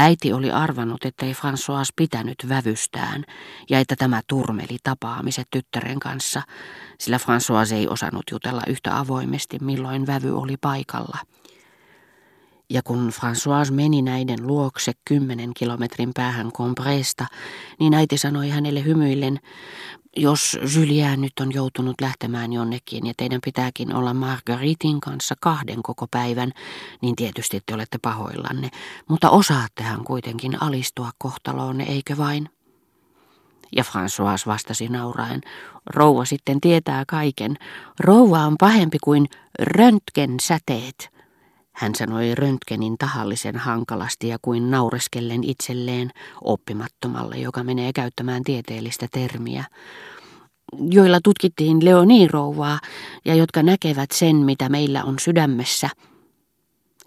Äiti oli arvannut, ettei François pitänyt vävystään ja että tämä turmeli tapaamiset tyttären kanssa, sillä François ei osannut jutella yhtä avoimesti, milloin vävy oli paikalla. Ja kun François meni näiden luokse kymmenen kilometrin päähän Combresta, niin äiti sanoi hänelle hymyillen, jos Julien nyt on joutunut lähtemään jonnekin ja teidän pitääkin olla Margaritin kanssa kahden koko päivän, niin tietysti te olette pahoillanne, mutta osaattehan kuitenkin alistua kohtaloonne, eikö vain? Ja François vastasi nauraen, rouva sitten tietää kaiken. Rouva on pahempi kuin röntgen säteet. Hän sanoi röntgenin tahallisen hankalasti ja kuin naureskellen itselleen oppimattomalle, joka menee käyttämään tieteellistä termiä, joilla tutkittiin Leonirouvaa ja jotka näkevät sen, mitä meillä on sydämessä.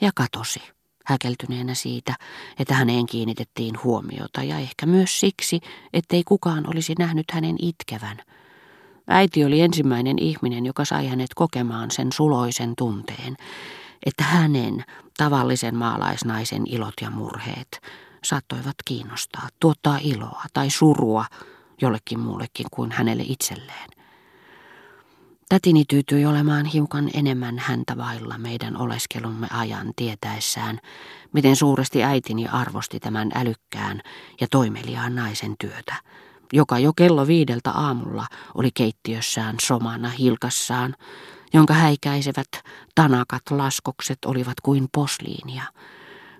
Ja katosi, häkeltyneenä siitä, että häneen kiinnitettiin huomiota ja ehkä myös siksi, ettei kukaan olisi nähnyt hänen itkevän. Äiti oli ensimmäinen ihminen, joka sai hänet kokemaan sen suloisen tunteen, että hänen tavallisen maalaisnaisen ilot ja murheet saattoivat kiinnostaa, tuottaa iloa tai surua jollekin muullekin kuin hänelle itselleen. Tätini tyytyi olemaan hiukan enemmän häntä vailla meidän oleskelumme ajan tietäessään, miten suuresti äitini arvosti tämän älykkään ja toimeliaan naisen työtä, joka jo kello viideltä aamulla oli keittiössään somana hilkassaan, jonka häikäisevät tanakat laskokset olivat kuin posliinia,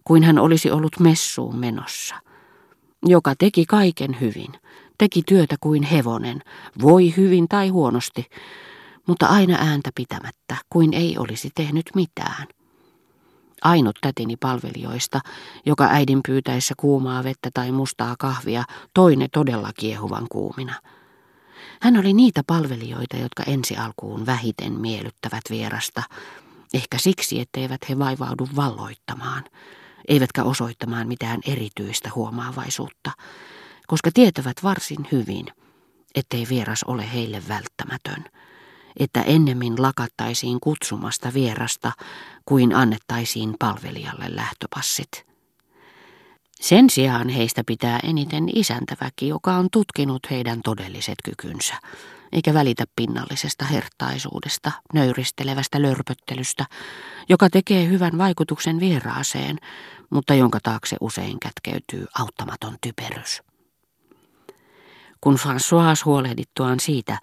kuin hän olisi ollut messuun menossa, joka teki kaiken hyvin, teki työtä kuin hevonen, voi hyvin tai huonosti, mutta aina ääntä pitämättä, kuin ei olisi tehnyt mitään. Ainut tätini palvelijoista, joka äidin pyytäessä kuumaa vettä tai mustaa kahvia, toine todella kiehuvan kuumina – hän oli niitä palvelijoita, jotka ensi alkuun vähiten miellyttävät vierasta, ehkä siksi, etteivät he vaivaudu valloittamaan, eivätkä osoittamaan mitään erityistä huomaavaisuutta, koska tietävät varsin hyvin, ettei vieras ole heille välttämätön, että ennemmin lakattaisiin kutsumasta vierasta kuin annettaisiin palvelijalle lähtöpassit. Sen sijaan heistä pitää eniten isäntäväki, joka on tutkinut heidän todelliset kykynsä, eikä välitä pinnallisesta hertaisuudesta, nöyristelevästä lörpöttelystä, joka tekee hyvän vaikutuksen vieraaseen, mutta jonka taakse usein kätkeytyy auttamaton typerys. Kun François huolehdittuaan siitä,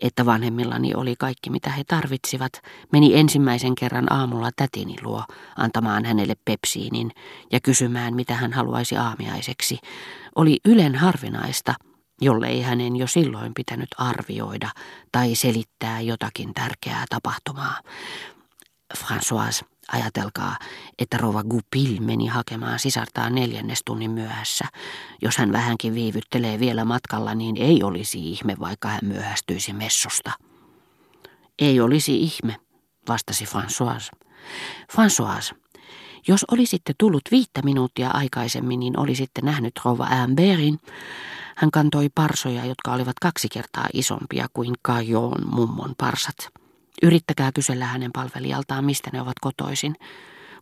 että vanhemmillani oli kaikki mitä he tarvitsivat, meni ensimmäisen kerran aamulla tätini luo antamaan hänelle pepsiinin ja kysymään mitä hän haluaisi aamiaiseksi, oli ylen harvinaista, jollei hänen jo silloin pitänyt arvioida tai selittää jotakin tärkeää tapahtumaa. François Ajatelkaa, että rouva Gupil meni hakemaan sisartaan neljännestunnin myöhässä. Jos hän vähänkin viivyttelee vielä matkalla, niin ei olisi ihme, vaikka hän myöhästyisi messusta. Ei olisi ihme, vastasi François. François, jos olisitte tullut viittä minuuttia aikaisemmin, niin olisitte nähnyt rouva Amberin. Hän kantoi parsoja, jotka olivat kaksi kertaa isompia kuin Kajoon mummon parsat. Yrittäkää kysellä hänen palvelijaltaan, mistä ne ovat kotoisin.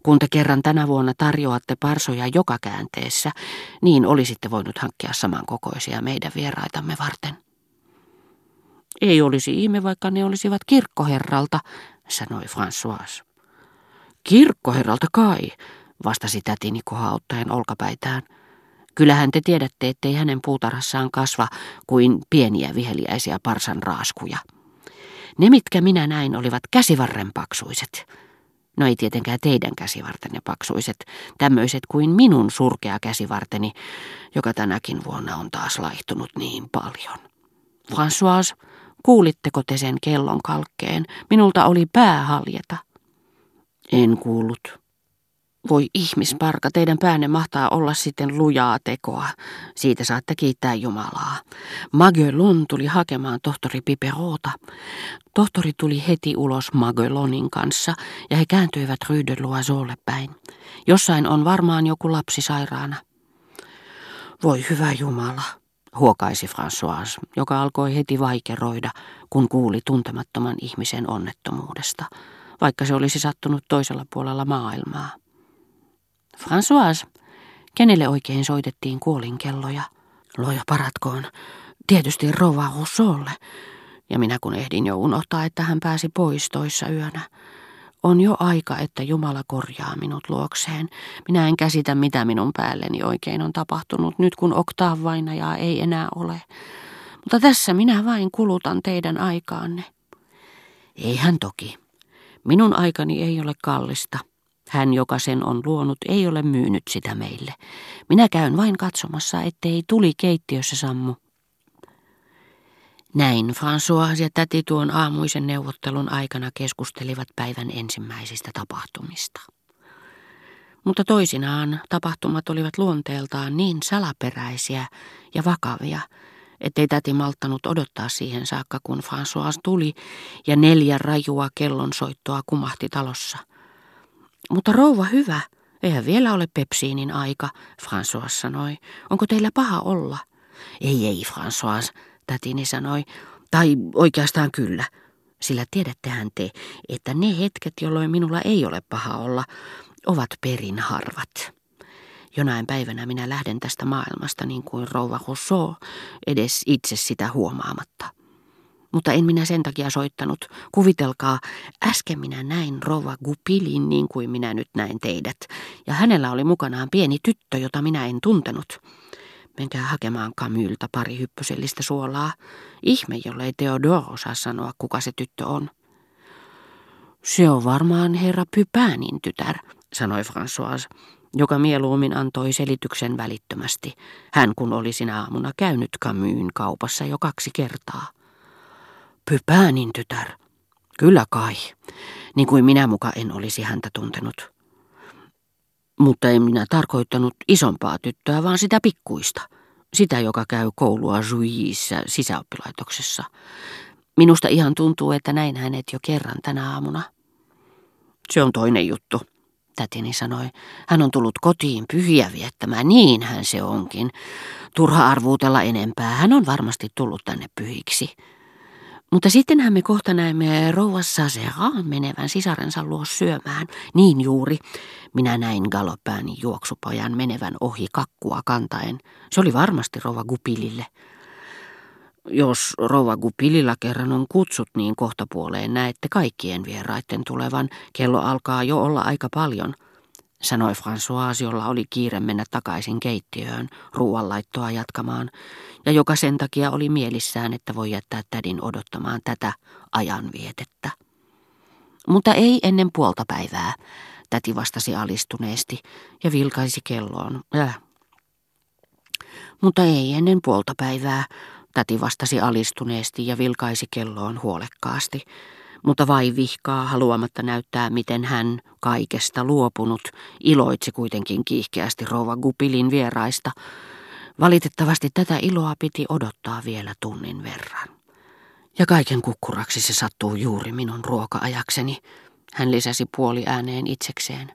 Kun te kerran tänä vuonna tarjoatte parsoja joka käänteessä, niin olisitte voinut hankkia samankokoisia meidän vieraitamme varten. Ei olisi ihme, vaikka ne olisivat kirkkoherralta, sanoi François. Kirkkoherralta kai, vastasi tätini kohauttaen olkapäitään. Kyllähän te tiedätte, ettei hänen puutarhassaan kasva kuin pieniä viheliäisiä parsan raaskuja. Ne, mitkä minä näin, olivat käsivarren paksuiset. No ei tietenkään teidän käsivartenne paksuiset, tämmöiset kuin minun surkea käsivarteni, joka tänäkin vuonna on taas laihtunut niin paljon. François, kuulitteko te sen kellon kalkkeen? Minulta oli pää haljeta. En kuullut, voi ihmisparka, teidän päänne mahtaa olla sitten lujaa tekoa. Siitä saatte kiittää Jumalaa. Magelon tuli hakemaan tohtori Piperota. Tohtori tuli heti ulos Magelonin kanssa ja he kääntyivät Rue de päin. Jossain on varmaan joku lapsi sairaana. Voi hyvä Jumala, huokaisi François, joka alkoi heti vaikeroida, kun kuuli tuntemattoman ihmisen onnettomuudesta, vaikka se olisi sattunut toisella puolella maailmaa. François, Kenelle oikein soitettiin kuolinkelloja? Loja paratkoon. Tietysti rouva Rousseaulle. Ja minä kun ehdin jo unohtaa, että hän pääsi pois toissa yönä. On jo aika, että Jumala korjaa minut luokseen. Minä en käsitä, mitä minun päälleni oikein on tapahtunut, nyt kun oktaavainajaa ei enää ole. Mutta tässä minä vain kulutan teidän aikaanne. Eihän toki. Minun aikani ei ole kallista. Hän, joka sen on luonut, ei ole myynyt sitä meille. Minä käyn vain katsomassa, ettei tuli keittiössä sammu. Näin François ja täti tuon aamuisen neuvottelun aikana keskustelivat päivän ensimmäisistä tapahtumista. Mutta toisinaan tapahtumat olivat luonteeltaan niin salaperäisiä ja vakavia, ettei täti malttanut odottaa siihen saakka, kun François tuli ja neljä rajua kellonsoittoa kumahti talossa. Mutta rouva hyvä, eihän vielä ole Pepsiinin aika, François sanoi. Onko teillä paha olla? Ei, ei, François, tätini sanoi. Tai oikeastaan kyllä, sillä tiedättehän te, että ne hetket, jolloin minulla ei ole paha olla, ovat perin harvat. Jonain päivänä minä lähden tästä maailmasta niin kuin rouva Rousseau, edes itse sitä huomaamatta. Mutta en minä sen takia soittanut. Kuvitelkaa, äsken minä näin rouva Gupilin niin kuin minä nyt näin teidät. Ja hänellä oli mukanaan pieni tyttö, jota minä en tuntenut. Menkää hakemaan Kamyltä pari hyppysellistä suolaa. Ihme, jollei Theodore osaa sanoa, kuka se tyttö on. Se on varmaan herra Pypäänin tytär, sanoi François, joka mieluummin antoi selityksen välittömästi. Hän kun oli sinä aamuna käynyt Kamyyn kaupassa jo kaksi kertaa. Pypäänin tytär. Kyllä kai, niin kuin minä muka en olisi häntä tuntenut. Mutta en minä tarkoittanut isompaa tyttöä, vaan sitä pikkuista. Sitä, joka käy koulua Juiissa sisäoppilaitoksessa. Minusta ihan tuntuu, että näin hänet jo kerran tänä aamuna. Se on toinen juttu, tätini sanoi. Hän on tullut kotiin pyhiä viettämään, niinhän se onkin. Turha arvuutella enempää, hän on varmasti tullut tänne pyhiksi. Mutta sittenhän me kohta näemme rouva Saseraan menevän sisarensa luo syömään. Niin juuri. Minä näin galopääni juoksupojan menevän ohi kakkua kantaen. Se oli varmasti rouva Gupilille. Jos rouva Gupililla kerran on kutsut niin kohtapuoleen, näette kaikkien vieraiden tulevan. Kello alkaa jo olla aika paljon – sanoi François, jolla oli kiire mennä takaisin keittiöön ruoanlaittoa jatkamaan, ja joka sen takia oli mielissään, että voi jättää tädin odottamaan tätä ajanvietettä. Mutta ei ennen puolta päivää, täti vastasi alistuneesti ja vilkaisi kelloon. Äh. Mutta ei ennen puolta päivää, täti vastasi alistuneesti ja vilkaisi kelloon huolekkaasti mutta vai vihkaa haluamatta näyttää, miten hän, kaikesta luopunut, iloitsi kuitenkin kiihkeästi rouva Gupilin vieraista. Valitettavasti tätä iloa piti odottaa vielä tunnin verran. Ja kaiken kukkuraksi se sattuu juuri minun ruoka-ajakseni, hän lisäsi puoli ääneen itsekseen.